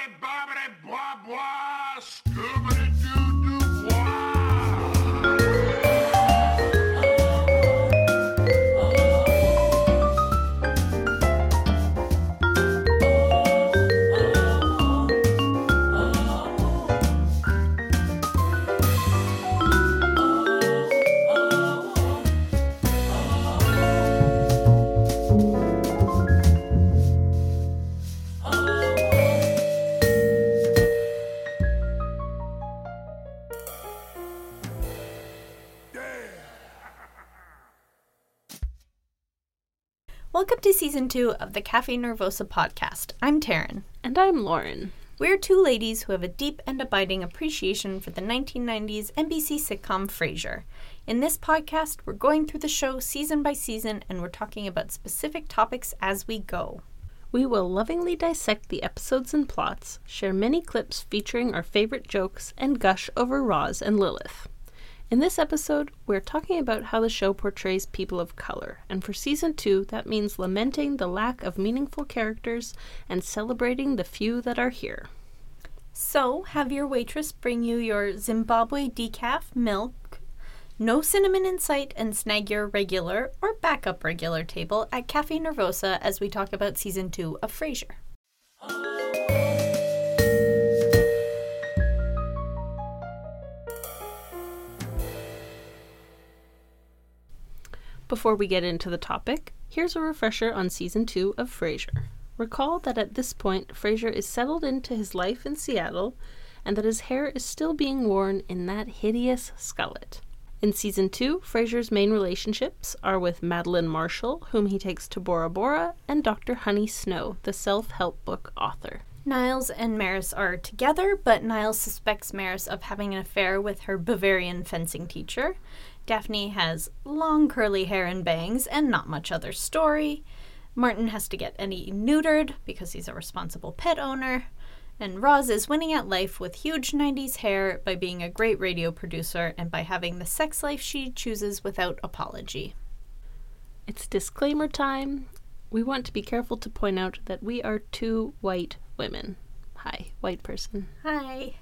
Bobbity, bobbity, bob, bob, Welcome to season two of the Cafe Nervosa podcast. I'm Taryn. And I'm Lauren. We're two ladies who have a deep and abiding appreciation for the 1990s NBC sitcom Frasier. In this podcast, we're going through the show season by season and we're talking about specific topics as we go. We will lovingly dissect the episodes and plots, share many clips featuring our favorite jokes, and gush over Roz and Lilith. In this episode, we're talking about how the show portrays people of color, and for season two, that means lamenting the lack of meaningful characters and celebrating the few that are here. So, have your waitress bring you your Zimbabwe decaf milk, no cinnamon in sight, and snag your regular or backup regular table at Cafe Nervosa as we talk about season two of Frasier. Before we get into the topic, here's a refresher on season two of Frasier. Recall that at this point, Frasier is settled into his life in Seattle and that his hair is still being worn in that hideous skullet. In season two, Frasier's main relationships are with Madeline Marshall, whom he takes to Bora Bora, and Dr. Honey Snow, the self help book author. Niles and Maris are together, but Niles suspects Maris of having an affair with her Bavarian fencing teacher. Daphne has long curly hair and bangs, and not much other story. Martin has to get Eddie neutered because he's a responsible pet owner. And Roz is winning at life with huge 90s hair by being a great radio producer and by having the sex life she chooses without apology. It's disclaimer time. We want to be careful to point out that we are two white women. Hi, white person. Hi.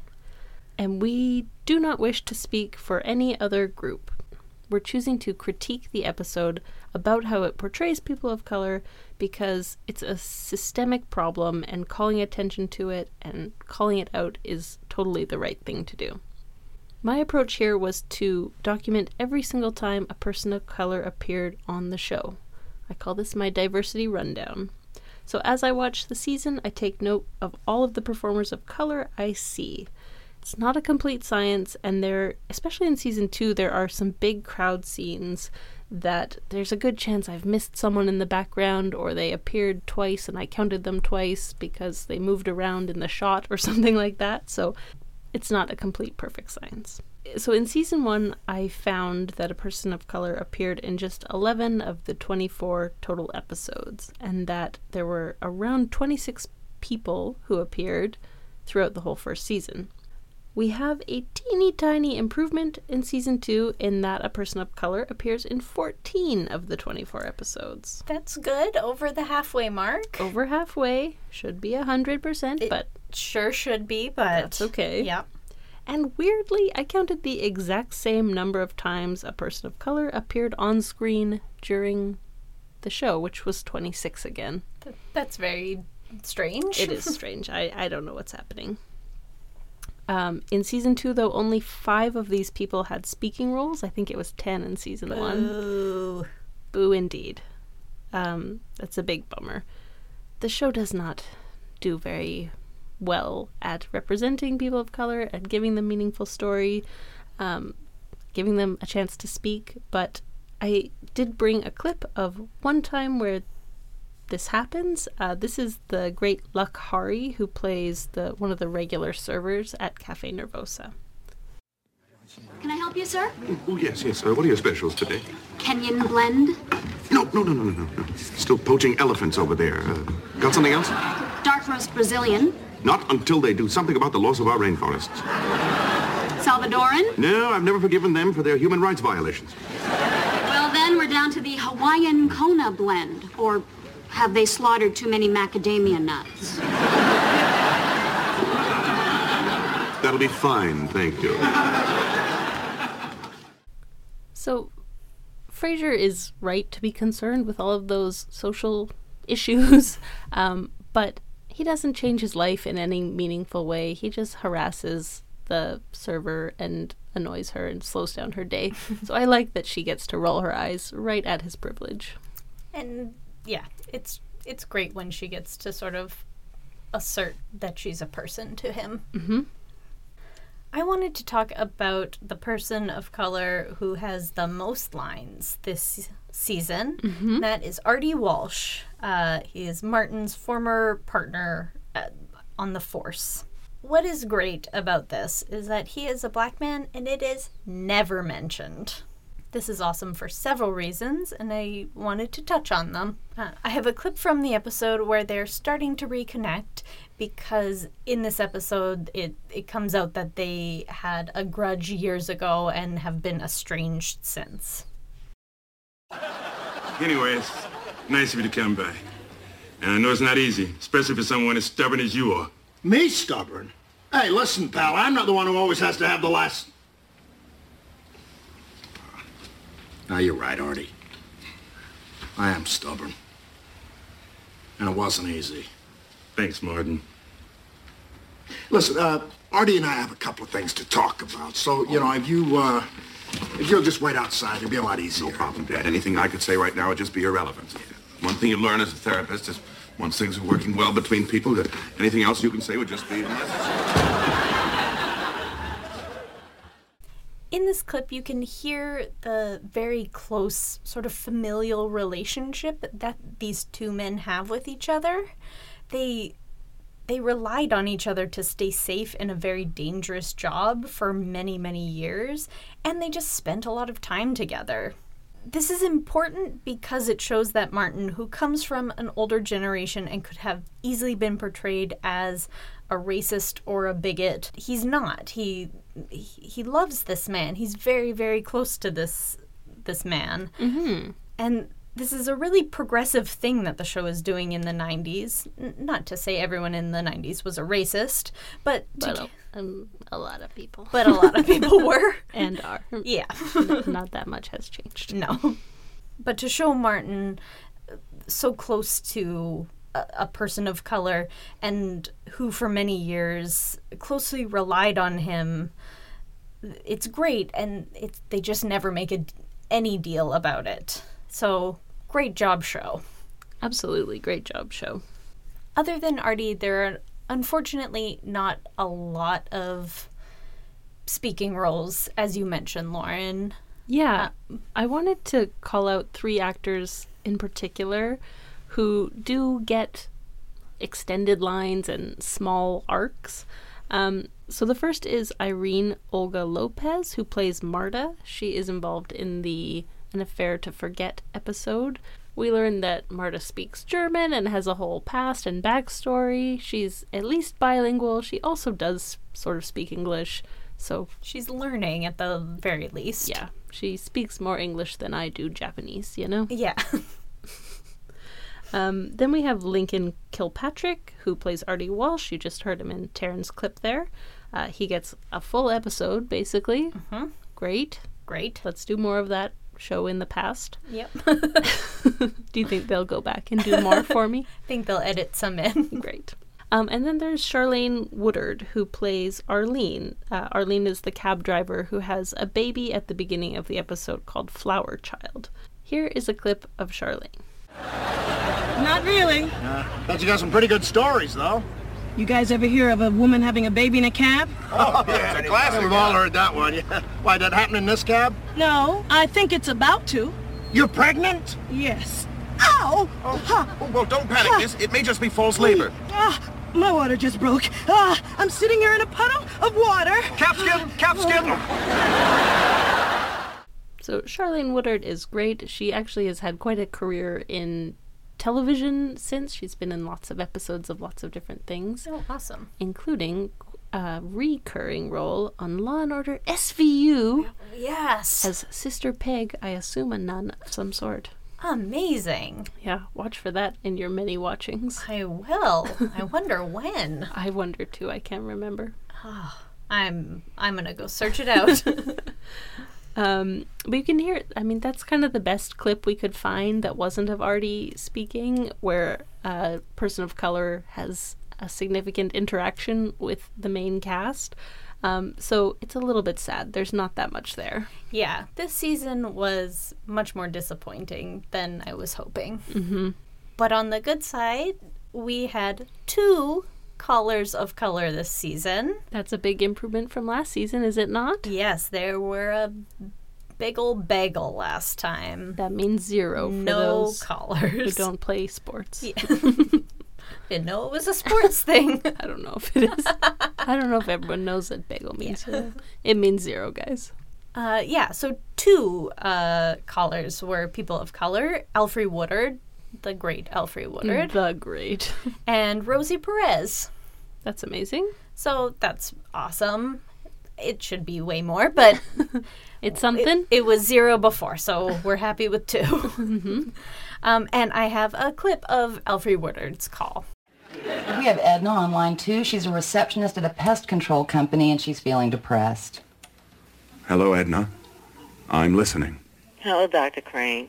And we do not wish to speak for any other group. We're choosing to critique the episode about how it portrays people of color because it's a systemic problem and calling attention to it and calling it out is totally the right thing to do. My approach here was to document every single time a person of color appeared on the show. I call this my diversity rundown. So as I watch the season, I take note of all of the performers of color I see. It's not a complete science, and there, especially in season two, there are some big crowd scenes that there's a good chance I've missed someone in the background or they appeared twice and I counted them twice because they moved around in the shot or something like that. So it's not a complete perfect science. So in season one, I found that a person of color appeared in just 11 of the 24 total episodes, and that there were around 26 people who appeared throughout the whole first season. We have a teeny tiny improvement in season two in that a person of color appears in 14 of the 24 episodes. That's good. Over the halfway mark. Over halfway, should be 100%, It- but Sure should be, but that's okay. Yeah. And weirdly, I counted the exact same number of times a person of color appeared on screen during the show, which was 26 again. That's very strange. It is strange. I, I don't know what's happening. Um, in season two, though, only five of these people had speaking roles. I think it was 10 in season one. Ooh. Boo, indeed. Um, that's a big bummer. The show does not do very well at representing people of color and giving them meaningful story, um, giving them a chance to speak. But I did bring a clip of one time where this happens. Uh, this is the great Luck Hari who plays the one of the regular servers at Cafe Nervosa. Can I help you, sir? Oh, yes, yes. Uh, what are your specials today? Kenyan blend, No, no, no, no, no, no. Still poaching elephants over there. Uh, got something else? dark roast Brazilian, Not until they do something about the loss of our rainforests. Salvadoran. No, I've never forgiven them for their human rights violations. Well, then we're down to the Hawaiian Kona blend. Or have they slaughtered too many macadamia nuts? That'll be fine, thank you. So, Frasier is right to be concerned with all of those social issues, um, but he doesn't change his life in any meaningful way. He just harasses the server and annoys her and slows down her day. so I like that she gets to roll her eyes right at his privilege. And yeah, it's it's great when she gets to sort of assert that she's a person to him. Mm-hmm. I wanted to talk about the person of color who has the most lines this season. That is Artie Walsh. Uh, he is Martin's former partner uh, on the force. What is great about this is that he is a black man and it is never mentioned. This is awesome for several reasons, and I wanted to touch on them. Uh, I have a clip from the episode where they're starting to reconnect because in this episode it, it comes out that they had a grudge years ago and have been estranged since. Anyways, nice of you to come by. And I know it's not easy, especially for someone as stubborn as you are. Me stubborn? Hey, listen, pal, I'm not the one who always has to have the last... Now, you're right, Artie. I am stubborn. And it wasn't easy. Thanks, Martin. Listen, uh, Artie and I have a couple of things to talk about. So, you know, if you, uh, if you'll just wait outside, it'll be a lot easier. No problem, Dad. Anything I could say right now would just be irrelevant. One thing you learn as a therapist is once things are working well between people, that anything else you can say would just be unnecessary. In this clip, you can hear the very close, sort of familial relationship that these two men have with each other. They they relied on each other to stay safe in a very dangerous job for many, many years, and they just spent a lot of time together. This is important because it shows that Martin, who comes from an older generation and could have easily been portrayed as a racist or a bigot, he's not. He he he loves this man. He's very, very close to this this man. Mm-hmm. And this is a really progressive thing that the show is doing in the 90s. N- not to say everyone in the 90s was a racist, but to, But a, um, a lot of people. but a lot of people were. and are. Yeah. Not that much has changed. No. But to show Martin so close to a, a person of color and who for many years closely relied on him, it's great. And it's, they just never make a, any deal about it. So great job, show. Absolutely. Great job, show. Other than Artie, there are unfortunately not a lot of speaking roles, as you mentioned, Lauren. Yeah, uh, I wanted to call out three actors in particular who do get extended lines and small arcs. Um, so the first is Irene Olga Lopez, who plays Marta. She is involved in the An Affair to Forget episode. We learn that Marta speaks German and has a whole past and backstory. She's at least bilingual. She also does sort of speak English. So, She's learning at the very least. yeah, she speaks more English than I do Japanese, you know? Yeah. Um, then we have Lincoln Kilpatrick, who plays Artie Walsh. You just heard him in Taryn's clip there. Uh, he gets a full episode, basically. Mm-hmm. Great. Great. Let's do more of that show in the past. Yep. Do you think they'll go back and do more for me? I think they'll edit some in. Great. Um, and then there's Charlene Woodard, who plays Arlene. Uh, Arlene is the cab driver who has a baby at the beginning of the episode called Flower Child. Here is a clip of Charlene. Not really. Bet you got some pretty good stories, though. You guys ever hear of a woman having a baby in a cab? Oh, yeah, it's a classic. We've all heard that one. Yeah. Why, did that happened in this cab? No, I think it's about to. You're pregnant? Yes. Ow! Ha! Oh, well, don't panic, miss. It may just be false labor. Ah, my water just broke. Ah, I'm sitting here in a puddle of water. Capskin, capskin. So Charlene Woodard is great. She actually has had quite a career in television since. She's been in lots of episodes of lots of different things, Oh, awesome. including a recurring role on Law and Order SVU Yes. as Sister Peg, I assume a nun of some sort. Amazing. Yeah, watch for that in your many watchings. I will. I wonder when. I wonder too, I can't remember. Ah, I'm I'm gonna go search it out. Um, but you can hear it. I mean, that's kind of the best clip we could find that wasn't of Artie speaking, where a person of color has a significant interaction with the main cast. Um, so it's a little bit sad. There's not that much there. yeah, this season was much more disappointing than I was hoping. Mm-hmm. But on the good side, we had two callers of color this season. That's a big improvement from last season, is it not? Yes, there were a big old bagel last time. That means zero for No those who don't play sports. Yeah. Didn't know it was a sports thing. I don't know if it is. I don't know if everyone knows that bagel means zero. It means zero, guys. Uh, yeah, so two uh, callers were people of color Alfre Woodard, the great Alfre Woodard, The great. and Rosie Perez. That's amazing. So that's awesome. It should be way more, but It's something. it, it was zero before, so we're happy with 2 um, and I have a clip of Alfre Woodard's call. We have Edna on line two. She's a receptionist at a pest control company and she's feeling depressed. Hello, Edna. I'm listening. Hello, Dr. Crane.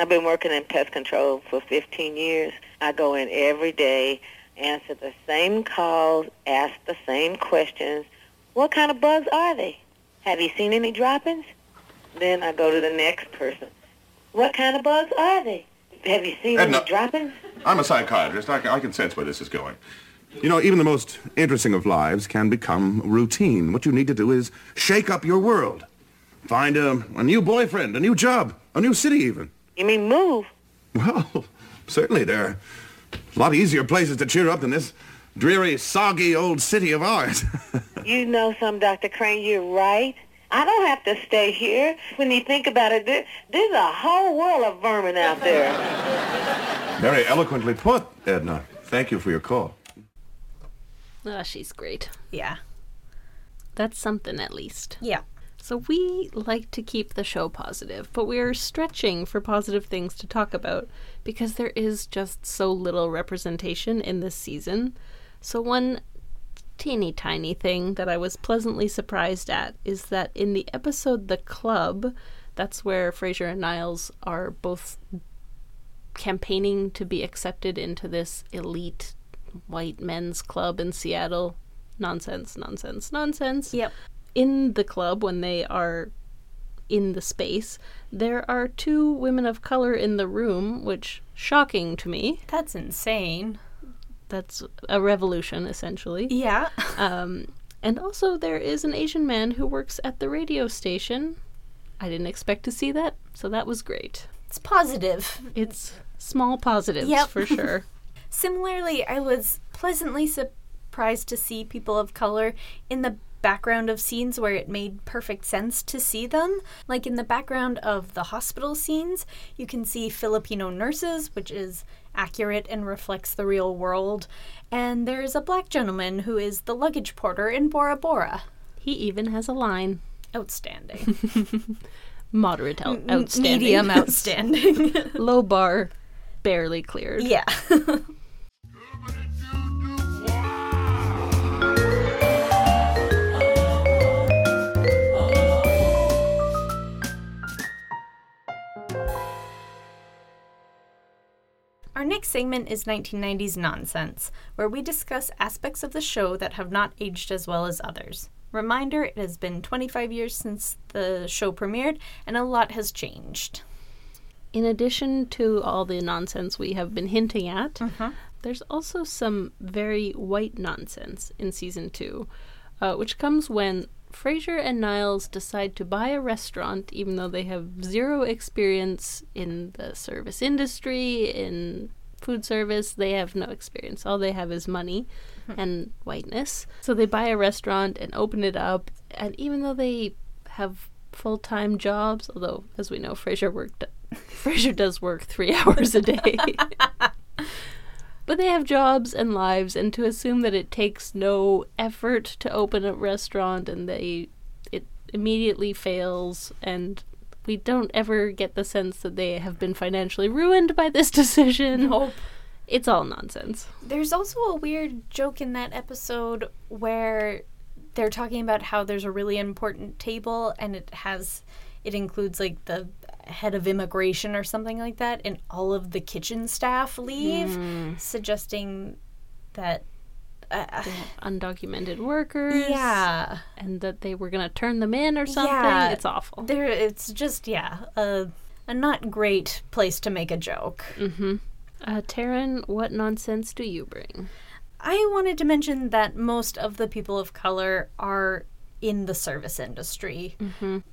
I've been working in pest control for 15 years. I go in every day, answer the same calls, ask the same questions. What kind of bugs are they? Have you seen any droppings? Then I go to the next person. What kind of bugs are they? Have you seen Edna. any droppings? I'm a psychiatrist. I can, I can sense where this is going. You know, even the most interesting of lives can become routine. What you need to do is shake up your world. Find a, a new boyfriend, a new job, a new city even. You mean move? Well, certainly there are a lot easier places to cheer up than this dreary, soggy old city of ours. You know some, Dr. Crane, you're right. I don't have to stay here. When you think about it, there, there's a whole world of vermin out there. Very eloquently put, Edna. Thank you for your call. Ah, she's great. Yeah. That's something at least. Yeah. So we like to keep the show positive, but we are stretching for positive things to talk about because there is just so little representation in this season. So one teeny tiny thing that I was pleasantly surprised at is that in the episode The Club, that's where Frasier and Niles are both campaigning to be accepted into this elite white men's club in Seattle. Nonsense, nonsense, nonsense Yep. In the club when they are in the space there are two women of color in the room which shocking to me That's insane. that's a revolution essentially Yeah. um, and also there is an asian man who works at the radio station i didn't expect to see that so that was great It's positive. it's small positives Yep. for sure Similarly, I was pleasantly surprised to see people of color in the background of scenes where it made perfect sense to see them. Like in the background of the hospital scenes, you can see Filipino nurses, which is accurate and reflects the real world. And there's a black gentleman who is the luggage porter in Bora Bora. he even has a line Outstanding. moderate out- outstanding Medium outstanding. low bar barely cleared yeah. Our next segment is 1990s Nonsense, where we discuss aspects of the show that have not aged as well as others. Reminder it has been 25 years since the show premiered, and a lot has changed. In addition to all the nonsense we have been hinting at, there's also some very white nonsense in season two, uh, which comes when Frasier and Niles decide to buy a restaurant, even though they have zero experience in the service industry, in food service. They have no experience. All they have is money mm-hmm. and whiteness. So they buy a restaurant and open it up, and even though they have full time jobs, although as we know, Frasier worked Frasier does work three hours a day. but they have jobs and lives, and to assume that it takes no effort to open a restaurant and they it immediately fails and we don't ever get the sense that they have been financially ruined by this decision. Nope. It's all nonsense. There's also a weird joke in that episode where they're talking about how there's a really important table and it has it includes like the head of immigration or something like that and all of the kitchen staff leave suggesting that uh, Undocumented workers. yeah And that they were going to turn them in or something. Yeah. It's awful. there it's just yeah a, a not great place to make a joke Uh, Taryn, what nonsense do you bring? I wanted to mention that most of the people of color are in the service industry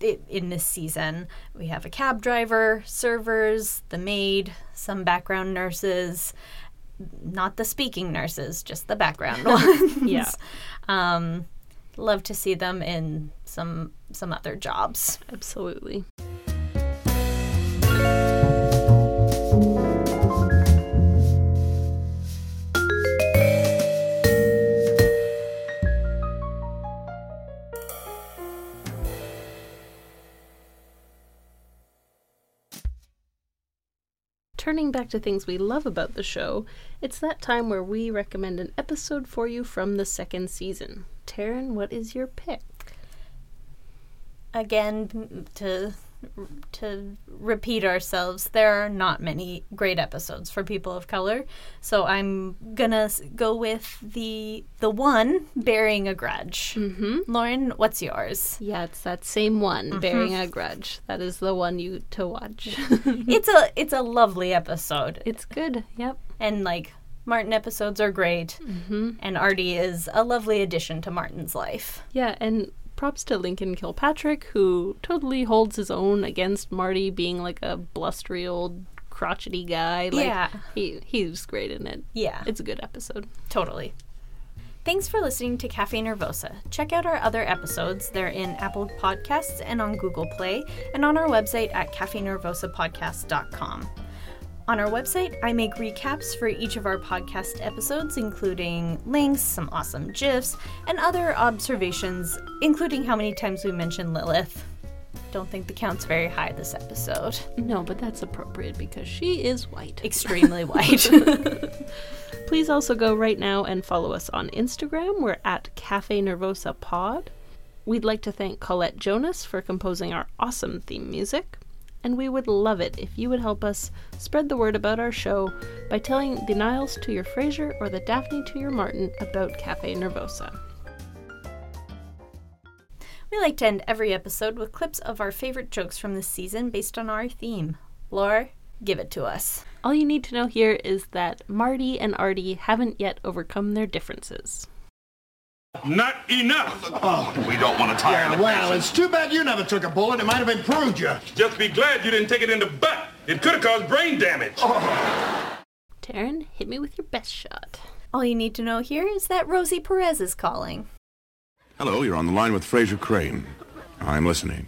i- in this season. We have a cab driver, servers, the maid, some background nurses, not the speaking nurses, just the background ones. Yeah. Um, love to see them in some some other jobs. Absolutely. Turning back to things we love about the show, it's that time where we recommend an episode for you from the second season. Taryn, what is your pick? Again, to to repeat ourselves, there are not many great episodes for people of color. So I'm gonna go with the the one bearing a grudge. Mm-hmm. Lauren, what's yours? Yeah, it's that same one, Bearing a Grudge. That is the one you to watch. it's a it's a lovely episode, it's good. Yep. and like Martin episodes are great, mm-hmm. and Artie is a lovely addition to Martin's life. Yeah, and props to Lincoln Kilpatrick, who totally holds his own against Marty being like a blustery old crotchety guy. Like, Yeah. he he's great in it. Yeah. It's a good episode. Totally. Thanks for listening to Cafe Nervosa. Check out our other episodes. They're in Apple Podcasts and on Google Play, and on our website at cafenervosapodcast.com. On our website, I make recaps for each of our podcast episodes, including links, some awesome GIFs, and other observations, including how many times we mention Lilith. Don't think the count's very high this episode. No, but that's appropriate because she is white. Extremely white. Please also go right now and follow us on Instagram. We're at Cafe Nervosa Pod. We'd like to thank Colette Jonas for composing our awesome theme music. And we would love it if you would help us spread the word about our show by telling the Niles to your Frasier or the Daphne to your Martin about Cafe Nervosa. We like to end every episode with clips of our favorite jokes from this season based on our theme. Laura, give it to us. All you need to know here is that Marty and Artie haven't yet overcome their differences. Not enough. Oh. We don't want to tire Yeah, the well, it's too bad you never took a bullet. It might have improved you. Just be glad you didn't take it in the butt. It could have caused brain damage. Taryn, hit me with your best shot. All you need to know here is that Rosie Perez is calling. Hello, you're on the line with Frasier Crane. I'm listening.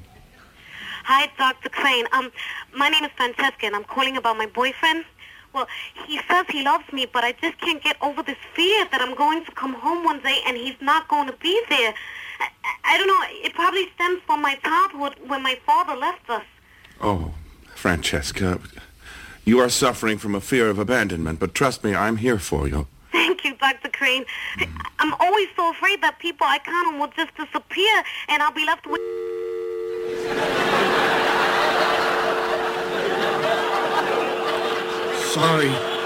Hi, Dr. Crane. Um, my name is Francesca, and I'm calling about my boyfriend. Well, he says he loves me, but I just can't get over this fear that I'm going to come home one day and he's not going to be there. I, I don't know. It probably stems from my childhood when my father left us. Oh, Francesca, you are suffering from a fear of abandonment, but trust me, I'm here for you. Thank you, Dr. Crane. I'm always so afraid that people I count on will just disappear, and I'll be left with... Sorry.